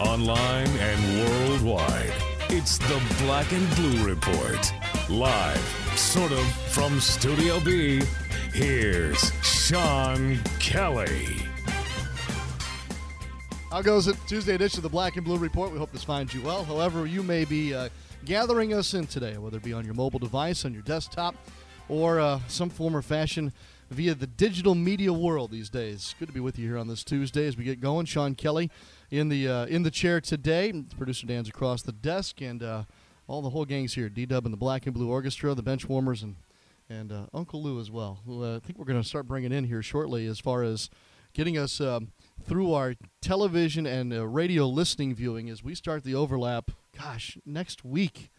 Online and worldwide, it's the Black and Blue Report. Live, sort of, from Studio B, here's Sean Kelly. How goes it? Tuesday edition of the Black and Blue Report. We hope this finds you well. However, you may be uh, gathering us in today, whether it be on your mobile device, on your desktop, or uh, some form or fashion via the digital media world these days. Good to be with you here on this Tuesday as we get going. Sean Kelly in the uh, in the chair today. Producer Dan's across the desk, and uh, all the whole gang's here. D Dub and the Black and Blue Orchestra, the bench warmers, and and uh, Uncle Lou as well. Who uh, I think we're going to start bringing in here shortly as far as getting us um, through our television and uh, radio listening viewing as we start the overlap. Gosh, next week.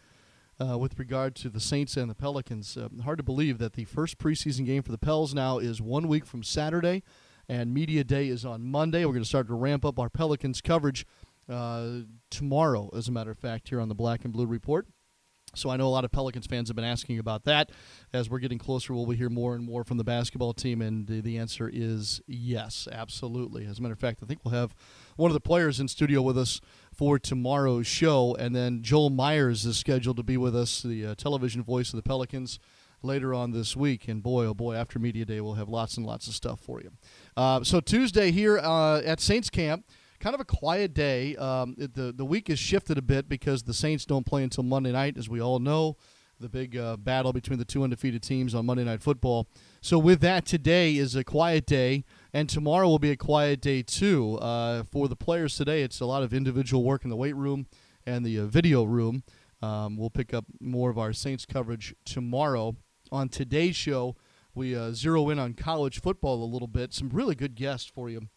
Uh, with regard to the Saints and the Pelicans, uh, hard to believe that the first preseason game for the Pels now is one week from Saturday, and media day is on Monday. We're going to start to ramp up our Pelicans coverage uh, tomorrow, as a matter of fact, here on the Black and Blue Report. So I know a lot of Pelicans fans have been asking about that. As we're getting closer, will we hear more and more from the basketball team? And the, the answer is yes, absolutely. As a matter of fact, I think we'll have one of the players in studio with us for tomorrow's show, and then Joel Myers is scheduled to be with us, the uh, television voice of the Pelicans, later on this week. And boy, oh boy, after media day, we'll have lots and lots of stuff for you. Uh, so Tuesday here uh, at Saints Camp kind of a quiet day. Um, it, the the week has shifted a bit because the Saints don't play until Monday night, as we all know. The big uh, battle between the two undefeated teams on Monday Night Football. So with that, today is a quiet day, and tomorrow will be a quiet day too. Uh, for the players today, it's a lot of individual work in the weight room and the uh, video room. Um, we'll pick up more of our Saints coverage tomorrow. On today's show, we uh, zero in on college football a little bit. Some really good guests for you.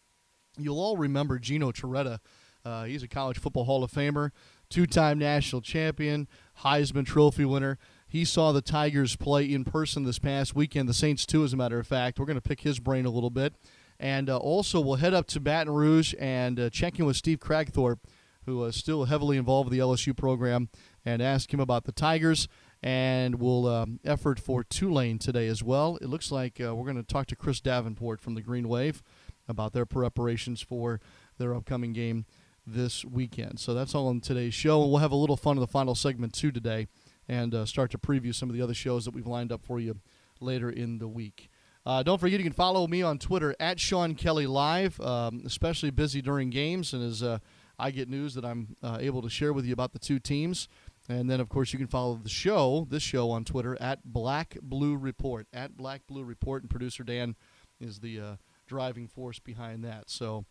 You'll all remember Gino Torretta. Uh, he's a college football Hall of Famer, two time national champion, Heisman Trophy winner. He saw the Tigers play in person this past weekend, the Saints, too, as a matter of fact. We're going to pick his brain a little bit. And uh, also, we'll head up to Baton Rouge and uh, check in with Steve Kragthorpe, who is still heavily involved with the LSU program, and ask him about the Tigers. And we'll um, effort for Tulane today as well. It looks like uh, we're going to talk to Chris Davenport from the Green Wave about their preparations for their upcoming game this weekend. So that's all on today's show. We'll have a little fun in the final segment too today and uh, start to preview some of the other shows that we've lined up for you later in the week. Uh, don't forget you can follow me on Twitter at Sean Kelly Live, um, especially busy during games and as uh, I get news that I'm uh, able to share with you about the two teams. And then, of course, you can follow the show, this show on Twitter at Black Blue Report, at Black Blue Report, and producer Dan is the uh, driving force behind that. So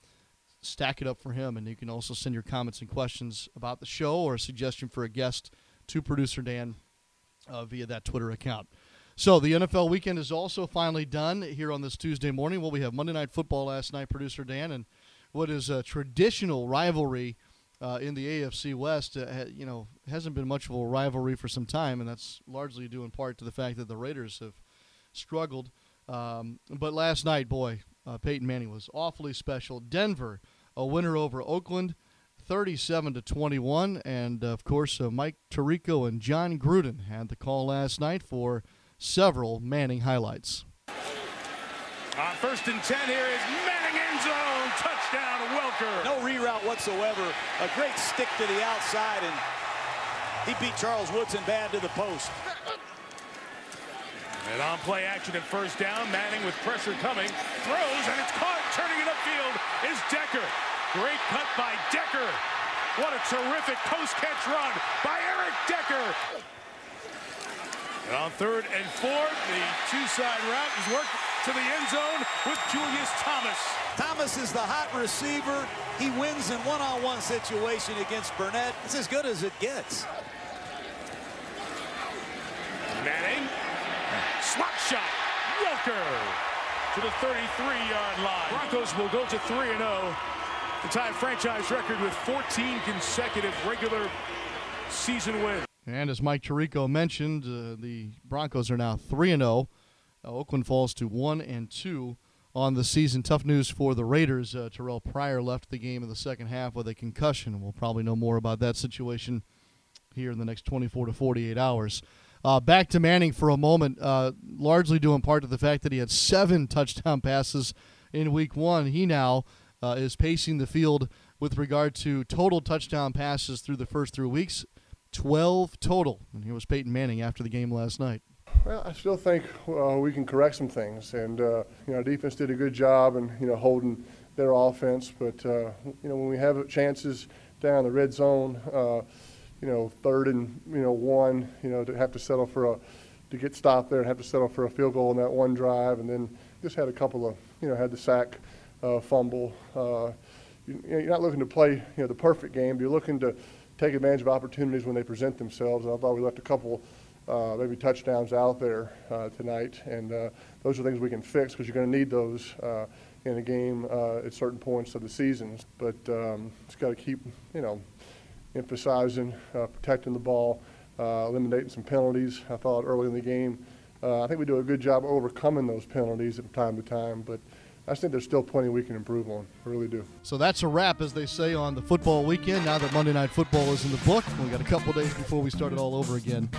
stack it up for him, and you can also send your comments and questions about the show or a suggestion for a guest to producer Dan uh, via that Twitter account. So the NFL weekend is also finally done here on this Tuesday morning. Well, we have Monday Night Football last night, producer Dan, and what is a traditional rivalry uh, in the AFC West. Uh, ha- you know, hasn't been much of a rivalry for some time, and that's largely due in part to the fact that the Raiders have struggled. Um, but last night, boy, uh, Peyton Manning was awfully special. Denver, a winner over Oakland, 37 to 21, and of course, uh, Mike Tirico and Jon Gruden had the call last night for several Manning highlights. On first and 10 here is. Touchdown Welker. No reroute whatsoever. A great stick to the outside, and he beat Charles Woodson bad to the post. And on play action at first down, Manning with pressure coming, throws, and it's caught. Turning it upfield is Decker. Great cut by Decker. What a terrific post-catch run by Eric Decker. And on third and four, the two-side route is worked to the end zone with Julius Thomas. Thomas is the hot receiver. He wins in one-on-one situation against Burnett. It's as good as it gets. Manning, swat shot, Welker to the 33-yard line. Broncos will go to 3-0 The tie franchise record with 14 consecutive regular season wins. And as Mike Tirico mentioned, uh, the Broncos are now 3 and 0. Oakland falls to 1 and 2 on the season. Tough news for the Raiders. Uh, Terrelle Pryor left the game in the second half with a concussion. We'll probably know more about that situation here in the next 24 to 48 hours. Uh, back to Manning for a moment, uh, largely due in part to the fact that he had seven touchdown passes in week one. He now uh, is pacing the field with regard to total touchdown passes through the first three weeks 12 total. And here was Peyton Manning after the game last night. Well, I still think uh, we can correct some things, and uh, you know, our defense did a good job in you know holding their offense. But uh, you know, when we have chances down the red zone, uh, you know, third and you know one, you know, to have to settle for a to get stopped there and have to settle for a field goal in that one drive, and then just had a couple of you know had the sack, uh, fumble. Uh, you, you're not looking to play you know the perfect game. You're looking to take advantage of opportunities when they present themselves. And I thought we left a couple uh, maybe touchdowns out there uh, tonight, and uh, those are things we can fix because you're going to need those uh, in a game uh, at certain points of the season. But um, it's got to keep, you know, emphasizing uh, protecting the ball, eliminating some penalties. I thought early in the game, I think we do a good job overcoming those penalties from time to time, but. I think there's still plenty we can improve on. I really do. So that's a wrap, as they say, on the football weekend. Now that Monday Night Football is in the book, we got a couple days before we start it all over again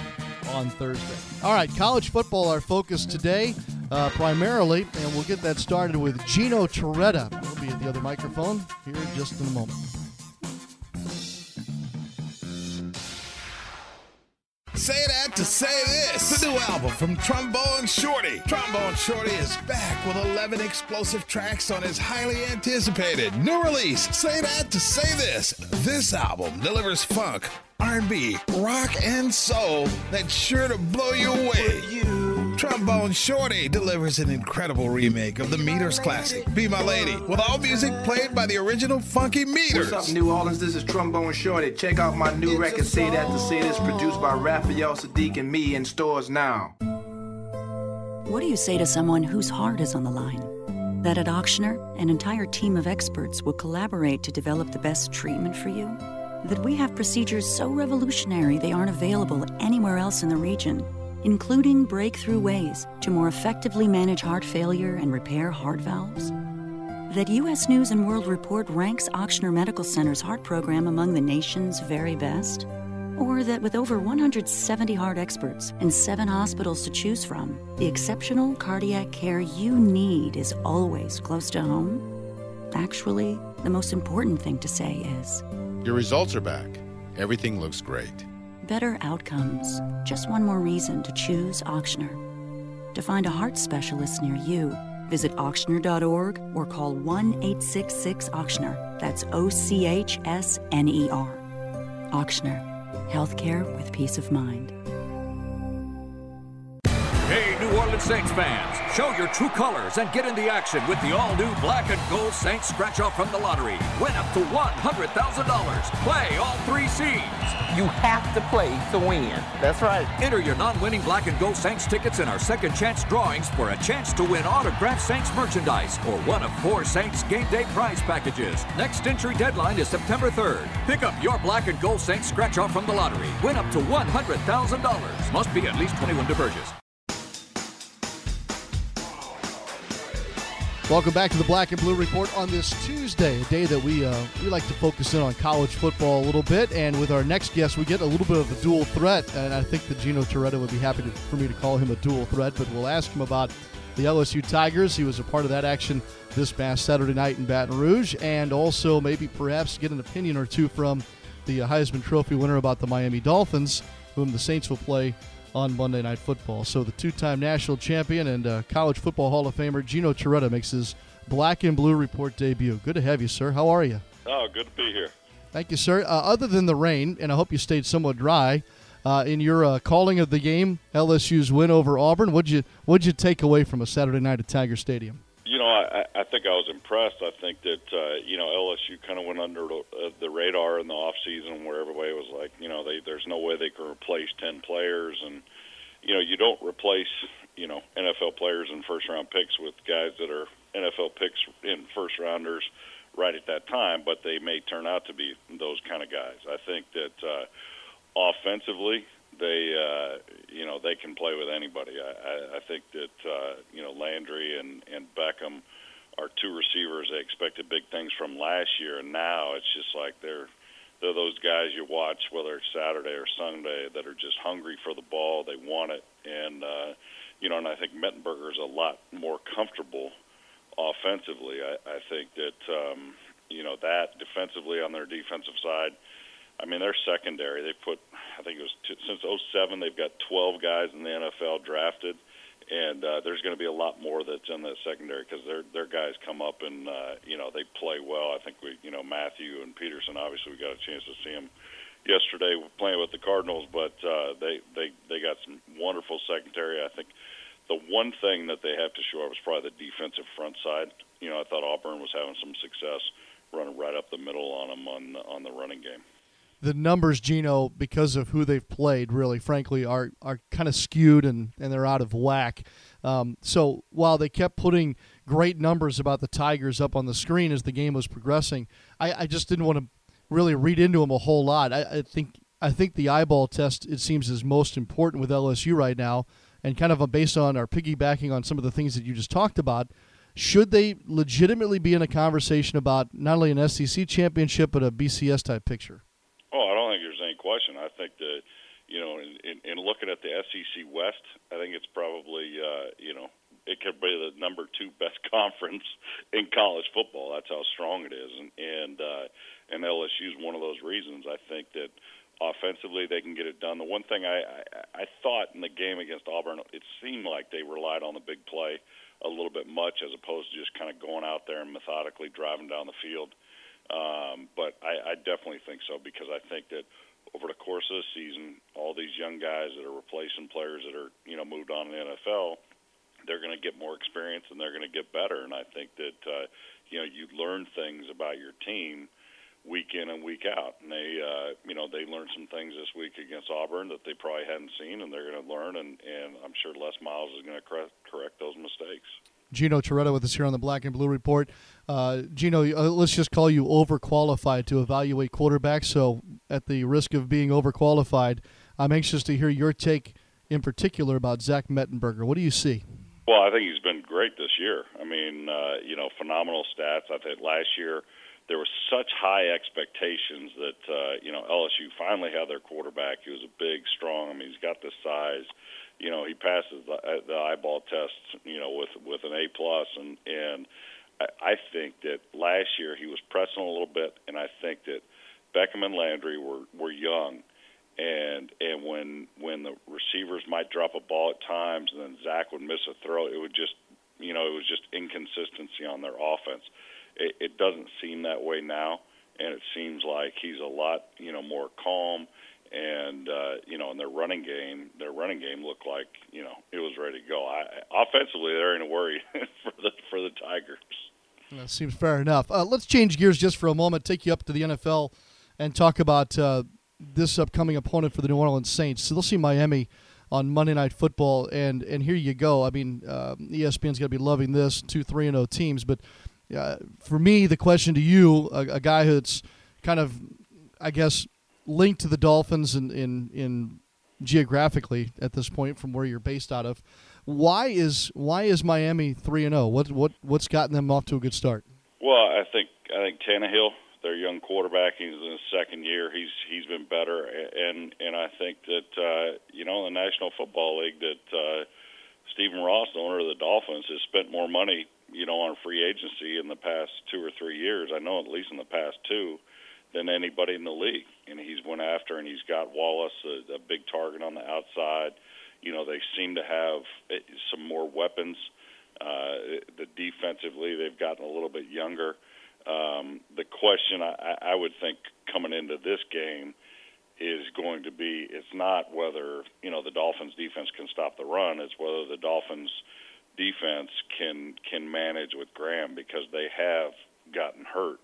on Thursday. All right, college football, our focus today, uh, primarily, and we'll get that started with Gino Torretta. He'll be at the other microphone here in just in a moment. Say that to say this. The new album from Trombone Shorty. Trombone Shorty is back with 11 explosive tracks on his highly anticipated new release. Say that to say this. This album delivers funk, R&B, rock, and soul that's sure to blow you away. Trombone Shorty delivers an incredible remake of the Meters classic, Be My Lady, with all music played by the original Funky Meters. What's up, New Orleans? This is Trombone Shorty. Check out my new record, Say That to Say This, produced by Raphael Saadiq and me in stores now. What do you say to someone whose heart is on the line? That at Ochsner, an entire team of experts will collaborate to develop the best treatment for you? That we have procedures so revolutionary they aren't available anywhere else in the region? including breakthrough ways to more effectively manage heart failure and repair heart valves? That U.S. News and World Report ranks Ochsner Medical Center's heart program among the nation's very best? Or that with over 170 heart experts and seven hospitals to choose from, the exceptional cardiac care you need is always close to home? Actually, the most important thing to say is Your results are back. Everything looks great better outcomes. Just one more reason to choose Ochsner. To find a heart specialist near you, visit ochsner.org or call 1 866 Ochsner. That's O C H S N E R. Ochsner. Healthcare with peace of mind. Hey, New Orleans Saints fans, show your true colors and get in the action with the all new black and gold Saints scratch off from the lottery. Win up to $100,000. Play all three seeds. You have to play to win. That's right. Enter your non winning black and gold Saints tickets in our second chance drawings for a chance to win autographed Saints merchandise or one of four Saints game day prize packages. Next entry deadline is September 3rd. Pick up your black and gold Saints scratch off from the lottery. Win up to $100,000. Must be at least 21 to purchase. Welcome back to the Black and Blue Report on this Tuesday, a day that we uh, we like to focus in on college football a little bit. And with our next guest, we get a little bit of a dual threat. And I think that Gino Torretta would be happy to, for me to call him a dual threat. But we'll ask him about the LSU Tigers. He was a part of that action this past Saturday night in Baton Rouge, and also maybe perhaps get an opinion or two from the Heisman Trophy winner about the Miami Dolphins, whom the Saints will play on Monday Night Football. So the two-time national champion and uh, college football Hall of Famer Gino Torretta makes his Black and Blue Report debut. Good to have you, sir. How are you? Oh, good to be here. Thank you, sir. Uh, other than the rain, and I hope you stayed somewhat dry. Uh, in your uh, calling of the game, LSU's win over Auburn, what'd you what'd you take away from a Saturday night at Tiger Stadium? You know, I, I think I was impressed. I think that uh, you know LSU kind of went under uh, the radar in the off season, where everybody was like, you know, they, there's no way they can replace ten players, and you know, you don't replace you know NFL players and first round picks with guys that are NFL picks in first rounders right at that time, but they may turn out to be those kind of guys. I think that uh, offensively, they uh, you know they can play with anybody. I, I, I think that uh, you know Landry and and Beckham are two receivers they expected big things from last year, and now it's just like they're they're those guys you watch whether it's Saturday or Sunday that are just hungry for the ball. They want it, and uh, you know, and I think Mettenberger is a lot more comfortable offensively. I, I think that um, you know that defensively on their defensive side. I mean, their secondary. They put, I think it was t- since '07, they've got 12 guys in the NFL drafted, and uh, there's going to be a lot more that's in that secondary because their their guys come up and uh, you know they play well. I think we, you know, Mathieu and Peterson. Obviously, we got a chance to see them yesterday playing with the Cardinals, but uh, they they they got some wonderful secondary. I think the one thing that they have to show up is probably the defensive front side. You know, I thought Auburn was having some success running right up the middle on them on on the running game the numbers, Gino, because of who they've played, really, frankly, are are kind of skewed and, and they're out of whack. Um, so while they kept putting great numbers about the Tigers up on the screen as the game was progressing, I, I just didn't want to really read into them a whole lot. I, I think I think the eyeball test it seems is most important with LSU right now, and kind of based on our piggybacking on some of the things that you just talked about. Should they legitimately be in a conversation about not only an SEC championship but a BCS type picture? Oh, I don't think there's any question. I think that you know, in, in, in looking at the SEC West, I think it's probably uh, you know it could be the number two best conference in college football. That's how strong it is, and and uh, and LSU is one of those reasons. I think that offensively they can get it done. The one thing I, I I thought in the game against Auburn, it seemed like they relied on the big play a little bit much as opposed to just kind of going out there and methodically driving down the field. Um, but I, I definitely think so because I think that over the course of the season, all these young guys that are replacing players that are you know moved on in the NFL, they're going to get more experience and they're going to get better. And I think that uh, you know you learn things about your team week in and week out. And they, uh, you know, they learned some things this week against Auburn that they probably hadn't seen, and they're going to learn. And, and I'm sure Les Miles is going to correct, correct those mistakes. Gino Torretta with us here on the Black and Blue Report. Uh, Gino, uh, let's just call you overqualified to evaluate quarterbacks. So, at the risk of being overqualified, I'm anxious to hear your take in particular about Zach Mettenberger. What do you see? Well, I think he's been great this year. I mean, uh, you know, phenomenal stats. I think last year there were such high expectations that uh, you know LSU finally had their quarterback. He was a big, strong. I mean, he's got the size you know he passes the, uh, the eyeball test you know with with an A plus and and I, I think that last year he was pressing a little bit and I think that Beckham and Landry were were young. And and when when the receivers might drop a ball at times and then Zach would miss a throw it would just you know it was just inconsistency on their offense. It, it doesn't seem that way now and it seems like he's a lot you know more calm and uh, you know, in their running game, their running game looked like you know it was ready to go. I, offensively, they're in a worry for the for the Tigers. That seems fair enough. Uh, let's change gears just for a moment. Take you up to the NFL and talk about uh, this upcoming opponent for the New Orleans Saints. So they'll see Miami on Monday Night Football, and and here you go. I mean, uh, ESPN's going to be loving this two three and zero oh teams, but uh, for me, the question to you, a, a guy who's kind of, I guess linked to the Dolphins in, in, in geographically at this point from where you're based out of. Why is why is Miami three and zero? Oh? What what what's gotten them off to a good start? Well, I think I think Tannehill, their young quarterback, he's in his second year. He's he's been better, and and I think that uh, you know in the National Football League that uh, Stephen Ross, the owner of the Dolphins, has spent more money you know on free agency in the past two or three years. I know at least in the past two than anybody in the league. And he's went after, and he's got Wallace, a, a big target on the outside. You know, they seem to have eh, some more weapons. Uh, the defensively, they've gotten a little bit younger. Um, the question I, I would think coming into this game is going to be it's not whether you know the Dolphins defense can stop the run, it's whether the Dolphins defense can can manage with Graham because they have gotten hurt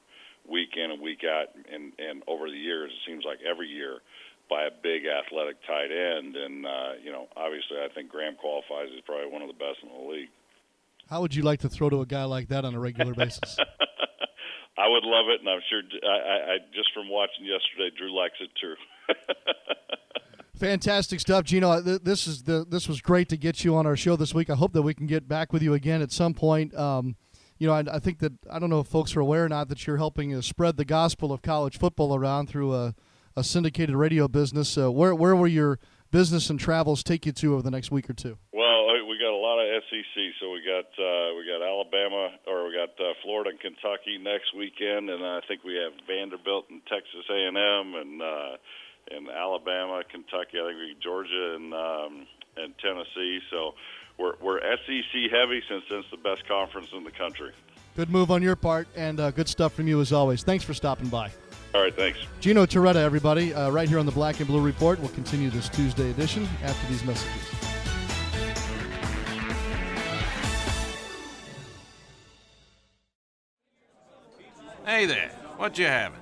week in and week out, and and over the years, it seems like every year by a big athletic tight end. And uh, you know, obviously, I think Graham qualifies as probably one of the best in the league. How would you like to throw to a guy like that on a regular basis? I would love it, and I'm sure. I, I just from watching yesterday, Drew likes it too. Fantastic stuff, Gino. This is the this was great to get you on our show this week. I hope that we can get back with you again at some point. Um, you know, I, I, think that I don't know if folks are aware or not that you're helping uh, spread the gospel of college football around through a, a syndicated radio business. Uh, where where will your business and travels take you to over the next week or two? Well, we got a lot of SEC, so we got uh, we got Alabama or we got uh, Florida and Kentucky next weekend, and I think we have Vanderbilt and Texas A&M and. Uh, in Alabama, Kentucky. I think we Georgia and um, and Tennessee. So we're we're SEC heavy since it's the best conference in the country. Good move on your part, and uh, good stuff from you as always. Thanks for stopping by. All right, thanks. Gino Torretta, everybody, uh, right here on the Black and Blue Report. We'll continue this Tuesday edition after these messages. Hey there, what you having?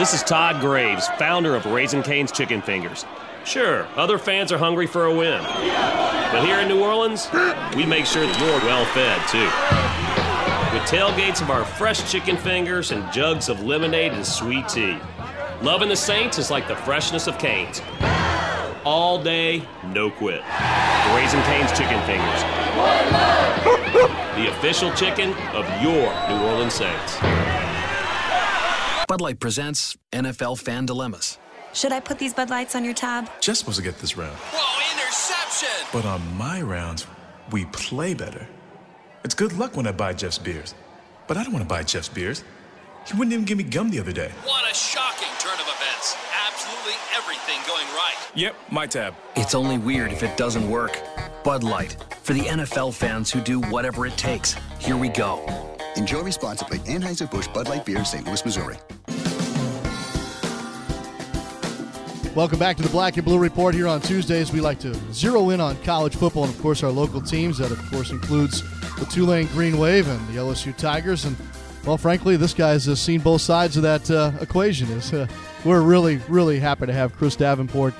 This is Todd Graves, founder of Raising Cane's Chicken Fingers. Sure, other fans are hungry for a win. But here in New Orleans, we make sure that you're well fed, too. With tailgates of our fresh chicken fingers and jugs of lemonade and sweet tea. Loving the Saints is like the freshness of Cane's. All day, no quit. Raising Cane's Chicken Fingers. The official chicken of your New Orleans Saints. Bud Light presents NFL Fan Dilemmas. Should I put these Bud Lights on your tab? Just supposed to get this round. Whoa, interception! But on my rounds, we play better. It's good luck when I buy Jeff's beers. But I don't want to buy Jeff's beers. He wouldn't even give me gum the other day. What a shocking turn of events. Absolutely everything going right. Yep, my tab. It's only weird if it doesn't work. Bud Light. For the NFL fans who do whatever it takes. Here we go. Enjoy responsibly. Anheuser-Busch Bud Light Beer, St. Louis, Missouri. Welcome back to the Black and Blue Report here on Tuesdays. We like to zero in on college football and, of course, our local teams. That, of course, includes the Tulane Green Wave and the LSU Tigers. And, well, frankly, this guy's uh, seen both sides of that uh, equation. Is uh, We're really, really happy to have Chris Davenport,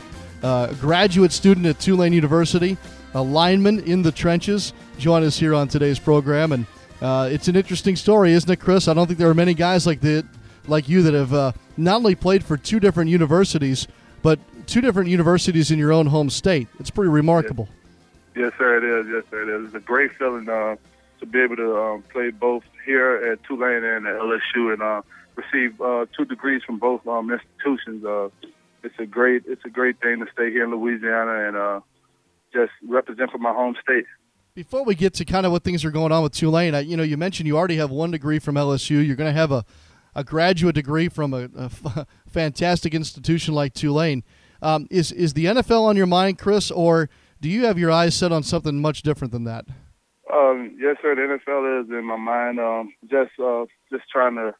uh, graduate student at Tulane University, a lineman in the trenches, join us here on today's program. And uh, it's an interesting story, isn't it, Chris? I don't think there are many guys like that, like you, that have uh, not only played for two different universities – but two different universities in your own home state. It's pretty remarkable. Yes, sir, it is. Yes, sir, it is. It's a great feeling uh, to be able to um, play both here at Tulane and at LSU and uh, receive uh, two degrees from both um, institutions. Uh, it's a great, it's a great thing to stay here in Louisiana and uh, just represent for my home state. Before we get to kind of what things are going on with Tulane, I, you know, you mentioned you already have one degree from LSU. You're going to have a a graduate degree from a, a f- fantastic institution like Tulane. Um, is is the NFL on your mind, Chris, or do you have your eyes set on something much different than that? Um, yes, sir. The NFL is in my mind. Um, just uh, just trying to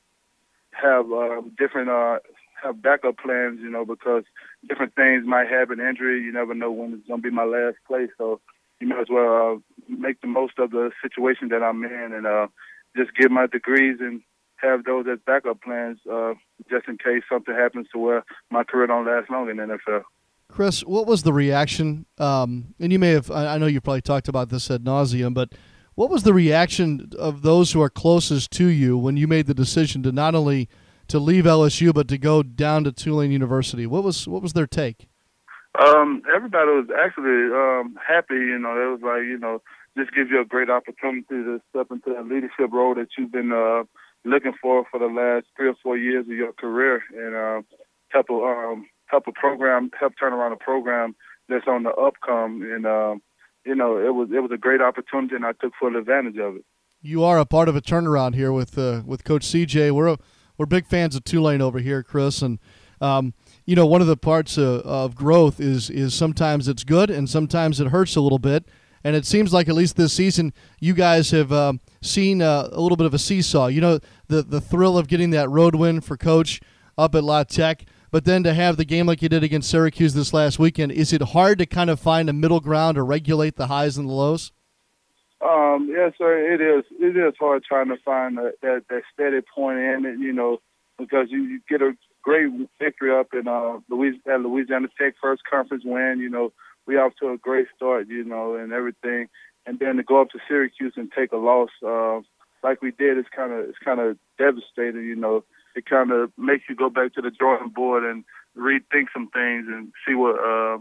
have uh, different uh, have backup plans, you know, because different things might happen. Injury, you never know when it's going to be my last play. So you might as well uh, make the most of the situation that I'm in and uh, just get my degrees and have those as backup plans uh, just in case something happens to where my career don't last long in the NFL. Chris, what was the reaction? Um, and you may have, I know you probably talked about this ad nauseum, but what was the reaction of those who are closest to you when you made the decision to not only to leave LSU but to go down to Tulane University? What was what was their take? Um, everybody was actually um, happy. You know, it was like you know, just gives you a great opportunity to step into that leadership role that you've been uh, looking for for the last three or four years of your career, and um, help a um, help a program, help turn around a program that's on the upcome. And um, you know, it was it was a great opportunity, and I took full advantage of it. You are a part of a turnaround here with uh, with Coach CJ. We're a, we're big fans of Tulane over here, Chris, and um, you know one of the parts of, of growth is is sometimes it's good and sometimes it hurts a little bit. And it seems like at least this season, you guys have um, seen uh, a little bit of a seesaw. You know, the the thrill of getting that road win for Coach up at La Tech, but then to have the game like you did against Syracuse this last weekend, is it hard to kind of find a middle ground or regulate the highs and the lows? Um, yes, sir. It is. It is hard trying to find that that, that steady point in it. You know, because you, you get a great victory up in uh, Louisiana, at Louisiana Tech first conference win. You know, we off to a great start. You know, and everything, and then to go up to Syracuse and take a loss uh, like we did, it's kind of it's kind of devastating. You know, it kind of makes you go back to the drawing board and rethink some things and see what uh,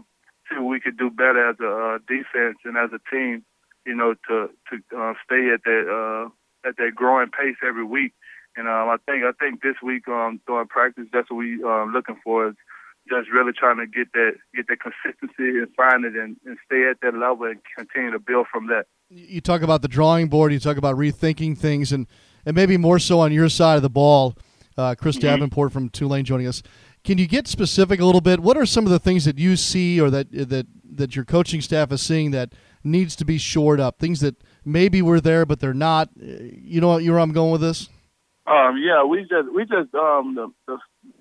see what we could do better as a uh, defense and as a team you know, to to uh, stay at that uh, at that growing pace every week. And um, I think I think this week um, during practice, that's what we um, looking for is just really trying to get that get that consistency and find it and, and stay at that level and continue to build from that. You talk about the drawing board. You talk about rethinking things, and and maybe more so on your side of the ball. Uh, Chris mm-hmm. Davenport from Tulane joining us. Can you get specific a little bit? What are some of the things that you see or that that that your coaching staff is seeing that needs to be shored up? Things that maybe were there but they're not. You know, you where I'm going with this? Um, yeah, we just we just um, the, the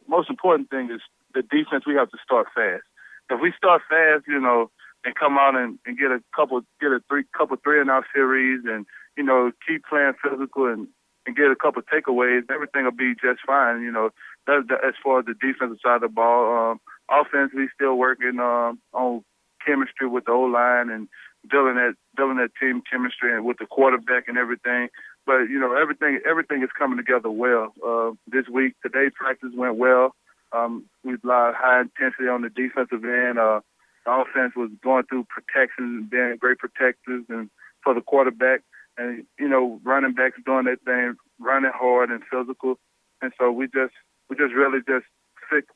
most important thing is the defense. We have to start fast. If we start fast, you know, and come out and, and get a couple get a three couple three in our series, and you know, keep playing physical and and get a couple takeaways, everything will be just fine. You know, that, that, as far as the defensive side of the ball, um, offense, we still working um, on chemistry with the O line and building that building that team chemistry and with the quarterback and everything. But you know everything everything is coming together well. Uh, this week today practice went well. Um, we applied high intensity on the defensive end. Uh, the offense was going through protections and being great protectors and for the quarterback. And you know running backs doing that thing, running hard and physical. And so we just we just really just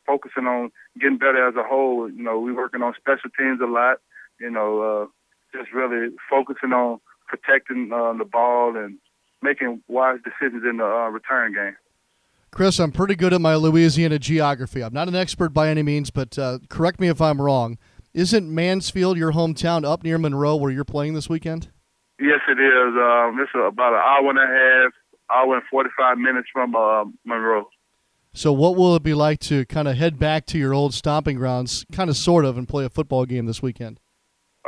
focusing on getting better as a whole. You know, we're working on special teams a lot. You know, uh, just really focusing on protecting uh, the ball and making wise decisions in the uh, return game. Chris, I'm pretty good at my Louisiana geography. I'm not an expert by any means, but uh, correct me if I'm wrong. Isn't Mansfield your hometown up near Monroe where you're playing this weekend? Yes, it is. Um, it's about an hour and a half, hour and 45 minutes from uh, Monroe. So, what will it be like to kind of head back to your old stomping grounds, kind of sort of, and play a football game this weekend?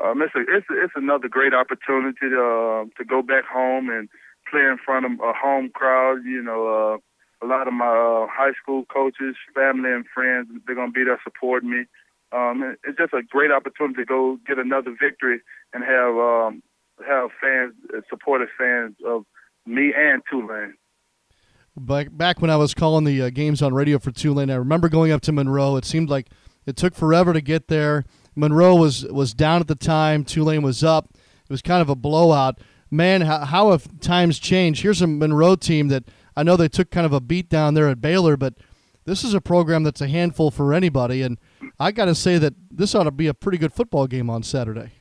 um, it's a, it's a, it's another great opportunity to uh, to go back home and play in front of a home crowd. You know, uh, a lot of my uh, high school coaches, family, and friends they're gonna be there supporting me. Um, it's just a great opportunity to go get another victory and have um, have fans, supportive fans of me and Tulane. Back back when I was calling the uh, games on radio for Tulane, I remember going up to Monroe. It seemed like it took forever to get there Monroe was was down at the time. Tulane was up. It was kind of a blowout. Man, how, how have times changed? Here's a Monroe team that I know they took kind of a beat down there at Baylor, but this is a program that's a handful for anybody. And I got to say that this ought to be a pretty good football game on Saturday.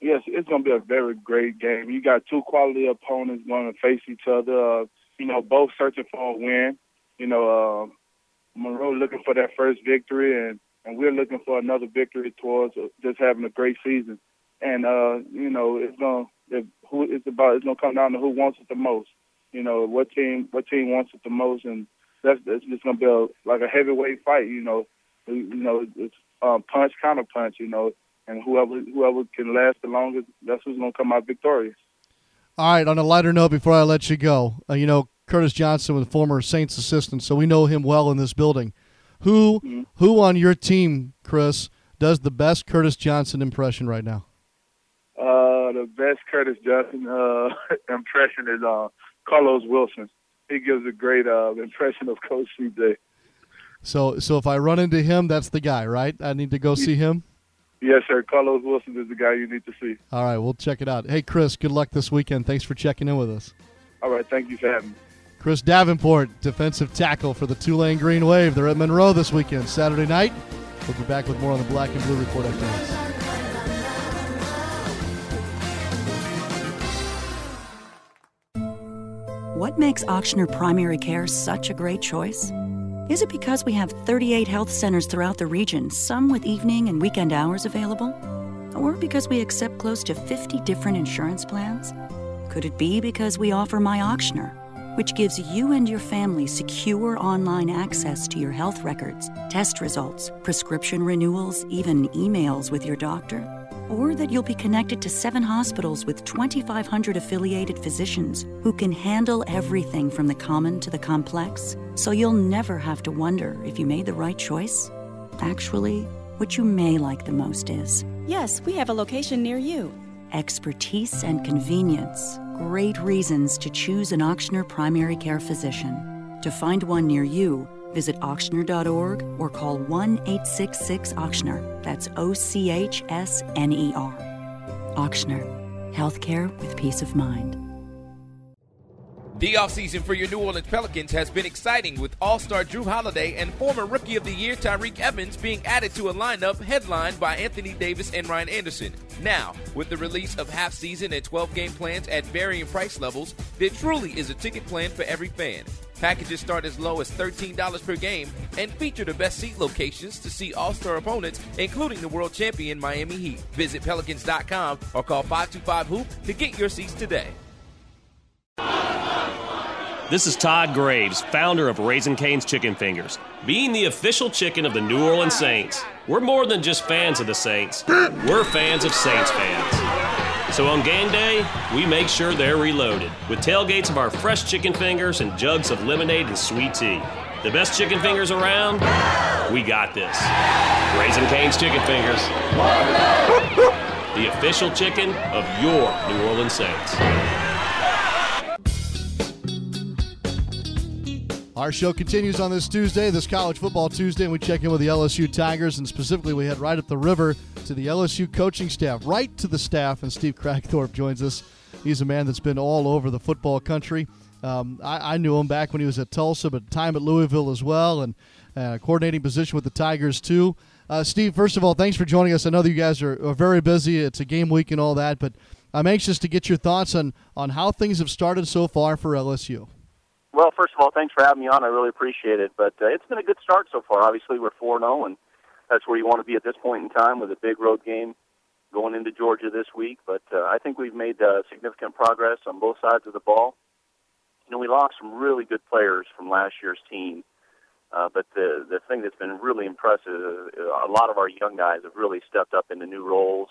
Yes, it's going to be a very great game. You got two quality opponents going to face each other. Uh, you know, both searching for a win. You know, uh, Monroe looking for that first victory, and and we're looking for another victory towards just having a great season. And uh, you know, it's gonna if who it's about it's gonna come down to who wants it the most. You know, what team what team wants it the most, and that's that's just gonna be a, like a heavyweight fight. You know, you know, it's um, punch counter punch. You know, and whoever whoever can last the longest, that's who's gonna come out victorious. All right. On a lighter note, before I let you go, uh, you know Curtis Johnson was a former Saints assistant, so we know him well in this building. Who mm-hmm. who on your team, Chris, does the best Curtis Johnson impression right now? Uh, the best Curtis Johnson uh, impression is uh, Carlos Wilson. He gives a great uh, impression of Coach CJ. So, so if I run into him, that's the guy, right? I need to go see him. Yes, sir. Carlos Wilson is the guy you need to see. All right, we'll check it out. Hey, Chris, good luck this weekend. Thanks for checking in with us. All right, thank you for having me. Chris Davenport, defensive tackle for the Tulane Green Wave. They're at Monroe this weekend, Saturday night. We'll be back with more on the Black and Blue Report after this. What makes Ochsner Primary Care such a great choice? Is it because we have 38 health centers throughout the region, some with evening and weekend hours available? Or because we accept close to 50 different insurance plans? Could it be because we offer My Ochsner, which gives you and your family secure online access to your health records, test results, prescription renewals, even emails with your doctor? Or that you'll be connected to seven hospitals with 2,500 affiliated physicians who can handle everything from the common to the complex, so you'll never have to wonder if you made the right choice? Actually, what you may like the most is Yes, we have a location near you. expertise and convenience. Great reasons to choose an Ochsner primary care physician. To find one near you, visit ochsner.org or call 1 866 Ochsner. That's O C H S N E R. Ochsner. Healthcare with peace of mind. The offseason for your New Orleans Pelicans has been exciting with All Star Jrue Holiday and former Rookie of the Year Tyreke Evans being added to a lineup headlined by Anthony Davis and Ryan Anderson. Now, with the release of half season and 12 game plans at varying price levels, there truly is a ticket plan for every fan. Packages start as low as $13 per game and feature the best seat locations to see all star opponents, including the world champion Miami Heat. Visit Pelicans.com or call 525 Hoop to get your seats today. This is Todd Graves, founder of Raising Cane's Chicken Fingers. Being the official chicken of the New Orleans Saints, we're more than just fans of the Saints, we're fans of Saints fans. So on game day, we make sure they're reloaded with tailgates of our fresh chicken fingers and jugs of lemonade and sweet tea. The best chicken fingers around? We got this. Raising Cane's Chicken Fingers. The official chicken of your New Orleans Saints. Our show continues on this Tuesday, this College Football Tuesday, and we check in with the LSU Tigers, and specifically we head right up the river to the LSU coaching staff, right to the staff, and Steve Kragthorpe joins us. He's a man that's been all over the football country. Um, I, I, knew him back when he was at Tulsa, but time at Louisville as well, and uh, coordinating position with the Tigers too. Uh, Steve, first of all, thanks for joining us. I know that you guys are, are very busy. It's a game week and all that, but I'm anxious to get your thoughts on on how things have started so far for LSU. Well, first of all, thanks for having me on. I really appreciate it. But uh, it's been a good start so far. Obviously, we're 4 0, and that's where you want to be at this point in time with a big road game going into Georgia this week. But uh, I think we've made uh, significant progress on both sides of the ball. You know, we lost some really good players from last year's team. Uh, but the the thing that's been really impressive, uh, a lot of our young guys have really stepped up into new roles,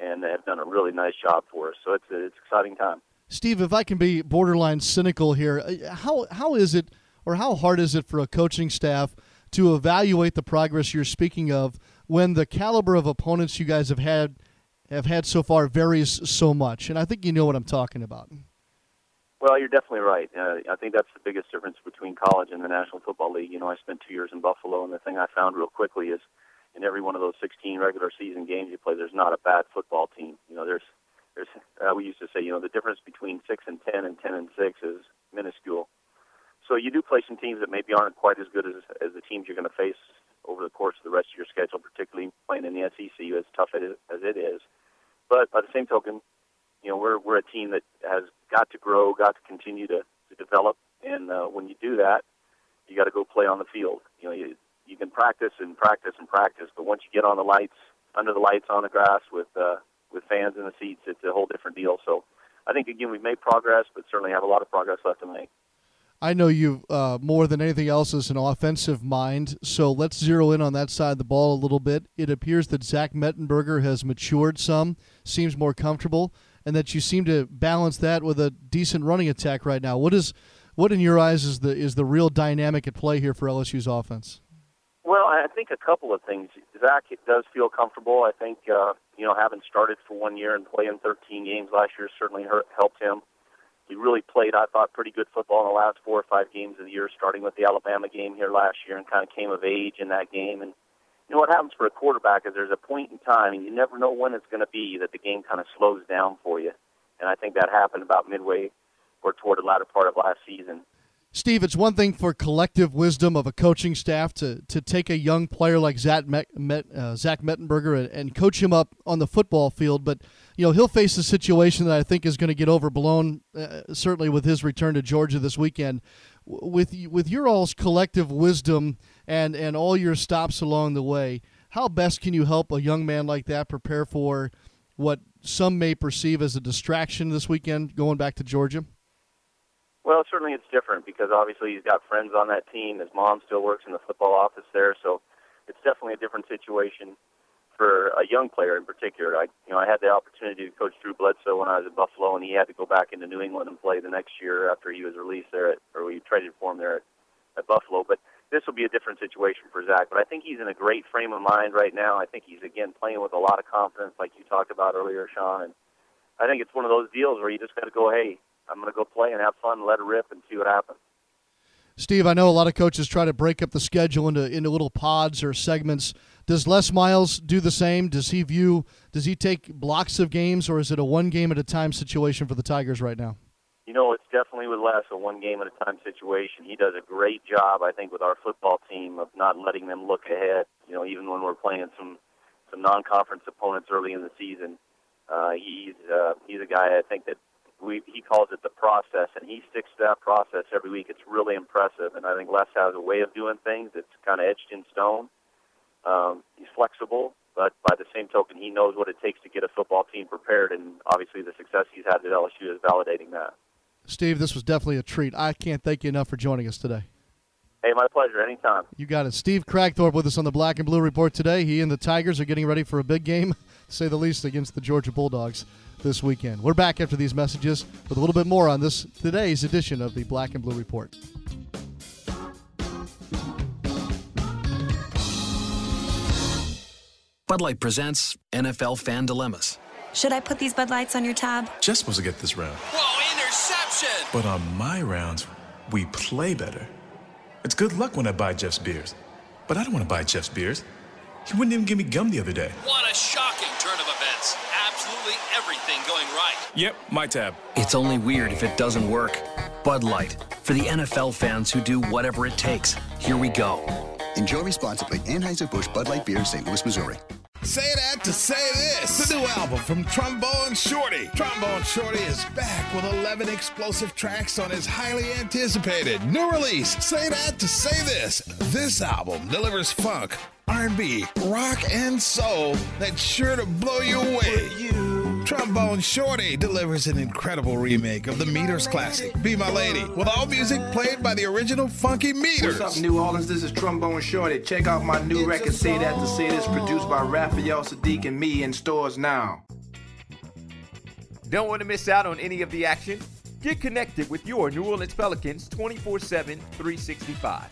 and have done a really nice job for us. So it's a, it's an exciting time. Steve, if I can be borderline cynical here, uh, how how is it or how hard is it for a coaching staff to evaluate the progress you're speaking of when the caliber of opponents you guys have had have had so far varies so much? And I think you know what I'm talking about. Well, you're definitely right. Uh, I think that's the biggest difference between college and the National Football League. You know, I spent two years in Buffalo, and the thing I found real quickly is in every one of those 16 regular season games you play, there's not a bad football team. You know, there's there's uh, we used to say, you know, the difference between six and ten and ten and six is minuscule. So you do play some teams that maybe aren't quite as good as as the teams you're going to face over the course of the rest of your schedule, particularly playing in the SEC, as tough as it is. But by the same token, you know, we're we're a team that has got to grow, got to continue to, to develop, and uh, when you do that, you got to go play on the field. You know, you you can practice and practice and practice, but once you get on the lights, under the lights on the grass with uh, with fans in the seats, it's a whole different deal. So, I think again we've made progress, but certainly have a lot of progress left to make. I know you uh, more than anything else as an offensive mind, so let's zero in on that side of the ball a little bit. It appears that Zach Mettenberger has matured some, seems more comfortable, and that you seem to balance that with a decent running attack right now. What is, what in your eyes is the is the real dynamic at play here for LSU's offense? Well, I think a couple of things. Zach does feel comfortable. I think uh, you know having started for one year and playing 13 games last year certainly hurt, helped him. He really played, I thought, pretty good football in the last four or five games of the year, starting with the Alabama game here last year, and kind of came of age in that game. And you know what happens for a quarterback is there's a point in time, and you never know when it's going to be that the game kind of slows down for you. And I think that happened about midway or toward the latter part of last season. Steve, it's one thing for collective wisdom of a coaching staff to, to take a young player like Zach, Met, Met, uh, Zach Mettenberger and, and, coach him up on the football field, but you know he'll face a situation that I think is going to get overblown, uh, certainly with his return to Georgia this weekend. With with your all's collective wisdom and and all your stops along the way, how best can you help a young man like that prepare for what some may perceive as a distraction this weekend going back to Georgia? Well, certainly it's different because obviously he's got friends on that team. His mom still works in the football office there, so it's definitely a different situation for a young player in particular. I, you know, I had the opportunity to coach Drew Bledsoe when I was at Buffalo, and he had to go back into New England and play the next year after he was released there, at, or we traded for him there at, at Buffalo. But this will be a different situation for Zach. But I think he's in a great frame of mind right now. I think he's again playing with a lot of confidence, like you talked about earlier, Sean. And I think it's one of those deals where you just got to go, hey, I'm going to go play and have fun, let it rip, and see what happens. Steve, I know a lot of coaches try to break up the schedule into into little pods or segments. Does Les Miles do the same? Does he view? Does he take blocks of games, or is it a one game at a time situation for the Tigers right now? You know, it's definitely with Les a one game at a time situation. He does a great job, I think, with our football team of not letting them look ahead. You know, even when we're playing some some non conference opponents early in the season, uh, he's uh, he's a guy I think that we, he calls it the process, and he sticks to that process every week. It's really impressive, and I think Les has a way of doing things that's kind of etched in stone. Um, he's flexible, but by the same token, he knows what it takes to get a football team prepared, and obviously the success he's had at LSU is validating that. Steve, this was definitely a treat. I can't thank you enough for joining us today. Hey, my pleasure. Anytime. You got it. Steve Kragthorpe with us on the Black and Blue Report today. He and the Tigers are getting ready for a big game, say the least, against the Georgia Bulldogs this weekend. We're back after these messages with a little bit more on this today's edition of the Black and Blue Report. Bud Light presents NFL Fan Dilemmas. Should I put these Bud Lights on your tab? Just supposed to get this round. Whoa, interception! But on my rounds, we play better. It's good luck when I buy Jeff's beers. But I don't want to buy Jeff's beers. He wouldn't even give me gum the other day. What a shocking turn of events. Absolutely everything going right. Yep, my tab. It's only weird if it doesn't work. Bud Light. For the NFL fans who do whatever it takes. Here we go. Enjoy responsibly. Anheuser-Busch Bud Light Beer, St. Louis, Missouri. Say that to say this. The new album from Trombone Shorty. Trombone Shorty is back with 11 explosive tracks on his highly anticipated new release. Say that to say this. This album delivers funk, R&B, rock, and soul that's sure to blow you away. Trombone Shorty delivers an incredible remake of the Meters classic, Be My Lady, with all music played by the original Funky Meters. What's up, New Orleans? This is Trombone Shorty. Check out my new record, Say That to Say This, produced by Raphael Saadiq and me in stores now. Don't want to miss out on any of the action? Get connected with your New Orleans Pelicans 24 7, 365.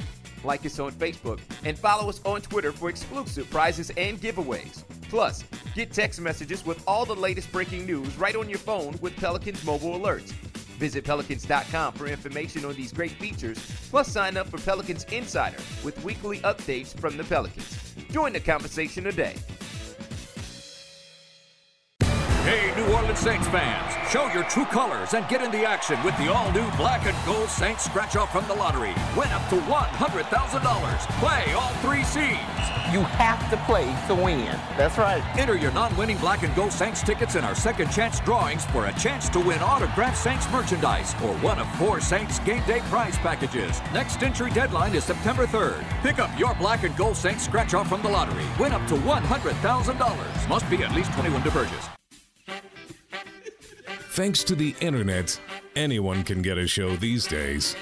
Like us on Facebook and follow us on Twitter for exclusive prizes and giveaways. Plus, get text messages with all the latest breaking news right on your phone with Pelicans mobile alerts. Visit pelicans.com for information on these great features, plus sign up for Pelicans Insider with weekly updates from the Pelicans. Join the conversation today. Hey, New Orleans Saints fans, show your true colors and get in the action with the all-new black and gold Saints scratch-off from the lottery. Win up to $100,000. Play all three seeds. You have to play to win. That's right. Enter your non-winning black and gold Saints tickets in our second chance drawings for a chance to win autographed Saints merchandise or one of four Saints game day prize packages. Next entry deadline is September 3rd. Pick up your black and gold Saints scratch-off from the lottery. Win up to $100,000. Must be at least 21 to purchase. Thanks to the internet, anyone can get a show these days.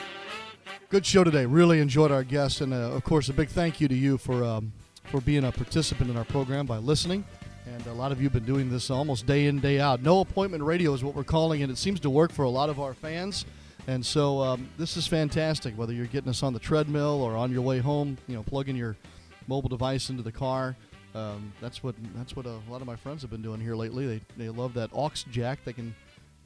Good show today. Really enjoyed our guests, and uh, of course, a big thank you to you for um, for being a participant in our program by listening. And a lot of you have been doing this almost day in, day out. No appointment radio is what we're calling it. It seems to work for a lot of our fans. And so um, this is fantastic. Whether you're getting us on the treadmill or on your way home, you know, plugging your mobile device into the car. Um, that's what that's what a lot of my friends have been doing here lately. They they love that aux jack. They can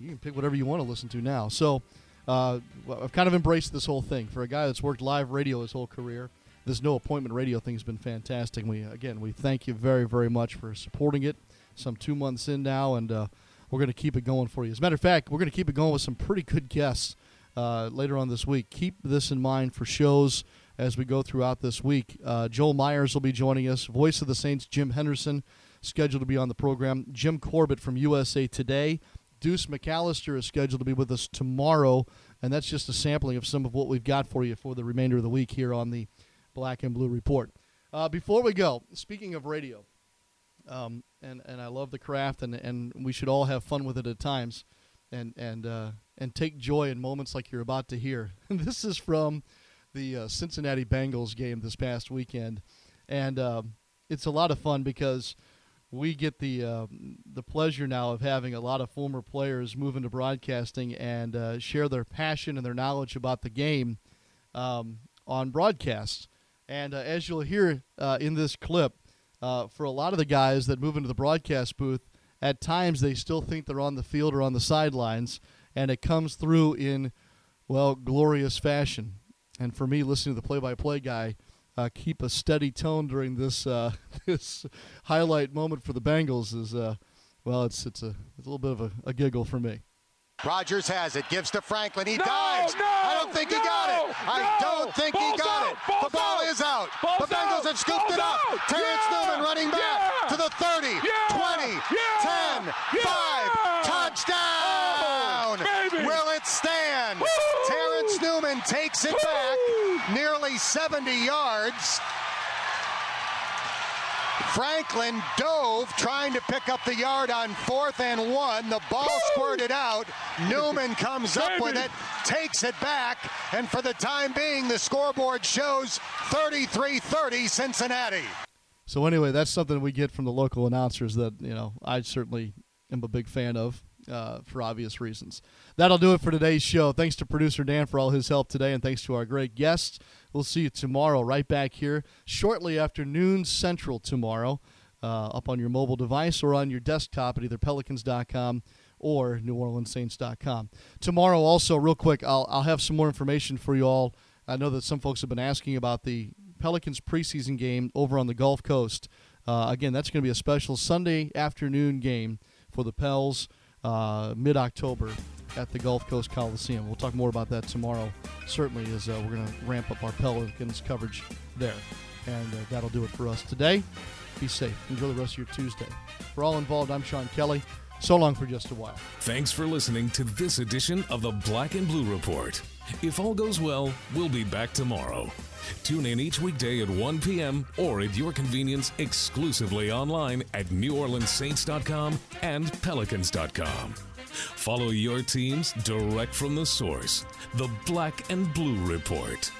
you can pick whatever you want to listen to now. So uh, I've kind of embraced this whole thing. For a guy that's worked live radio his whole career, this no appointment radio thing has been fantastic. We again we thank you very very much for supporting it. Some two months in now, and uh, we're going to keep it going for you. As a matter of fact, we're going to keep it going with some pretty good guests uh, later on this week. Keep this in mind for shows as we go throughout this week. Uh, Joel Meyers will be joining us. Voice of the Saints, Jim Henderson, scheduled to be on the program. Jim Corbett from USA Today. Deuce McAllister is scheduled to be with us tomorrow, and that's just a sampling of some of what we've got for you for the remainder of the week here on the Black and Blue Report. Uh, before we go, speaking of radio, um, and and I love the craft, and and we should all have fun with it at times, and and uh, and take joy in moments like you're about to hear. this is from the uh, Cincinnati Bengals game this past weekend, and um, it's a lot of fun because we get the uh, the pleasure now of having a lot of former players move into broadcasting and uh, share their passion and their knowledge about the game um, on broadcasts. And uh, as you'll hear uh, in this clip, uh, for a lot of the guys that move into the broadcast booth, at times they still think they're on the field or on the sidelines, and it comes through in well glorious fashion. And for me, listening to the play-by-play guy uh, keep a steady tone during this uh, this highlight moment for the Bengals is uh, well, it's it's a it's a little bit of a, a giggle for me. Rodgers has it, gives to Franklin. He no, dives. No, I don't think no, he got it. I no, don't think he got out, it. The ball out, is out. the Bengals out, have scooped it up. Out. Terence yeah, Newman running back yeah, to the 30, yeah, 20, yeah, 10, 5. Touchdown. Oh, Will it stand? Woo. Terence Newman takes it Woo. back nearly 70 yards. Franklin dove trying to pick up the yard on fourth and one. The ball Woo! squirted out. Newman comes up with it, takes it back, and for the time being, the scoreboard shows 33 30 Cincinnati. So, anyway, that's something we get from the local announcers that, you know, I certainly am a big fan of. Uh, for obvious reasons. That'll do it for today's show. Thanks to producer Dan for all his help today, and thanks to our great guests. We'll see you tomorrow, right back here, shortly after noon central tomorrow, uh, up on your mobile device or on your desktop at either pelicans.com or neworleanssaints.com. Tomorrow, also, real quick, I'll, I'll have some more information for you all. I know that some folks have been asking about the Pelicans preseason game over on the Gulf Coast. Uh, again, that's going to be a special Sunday afternoon game for the Pels uh, mid October at the Gulf Coast Coliseum. We'll talk more about that tomorrow, certainly, as uh, we're going to ramp up our Pelicans coverage there. And uh, that'll do it for us today. Be safe. Enjoy the rest of your Tuesday. For all involved, I'm Sean Kelly. So long for just a while. Thanks for listening to this edition of the Black and Blue Report. If all goes well, we'll be back tomorrow. Tune in each weekday at 1 p.m. or at your convenience exclusively online at NewOrleansSaints.com and Pelicans.com. Follow your teams direct from the source, the Black and Blue Report.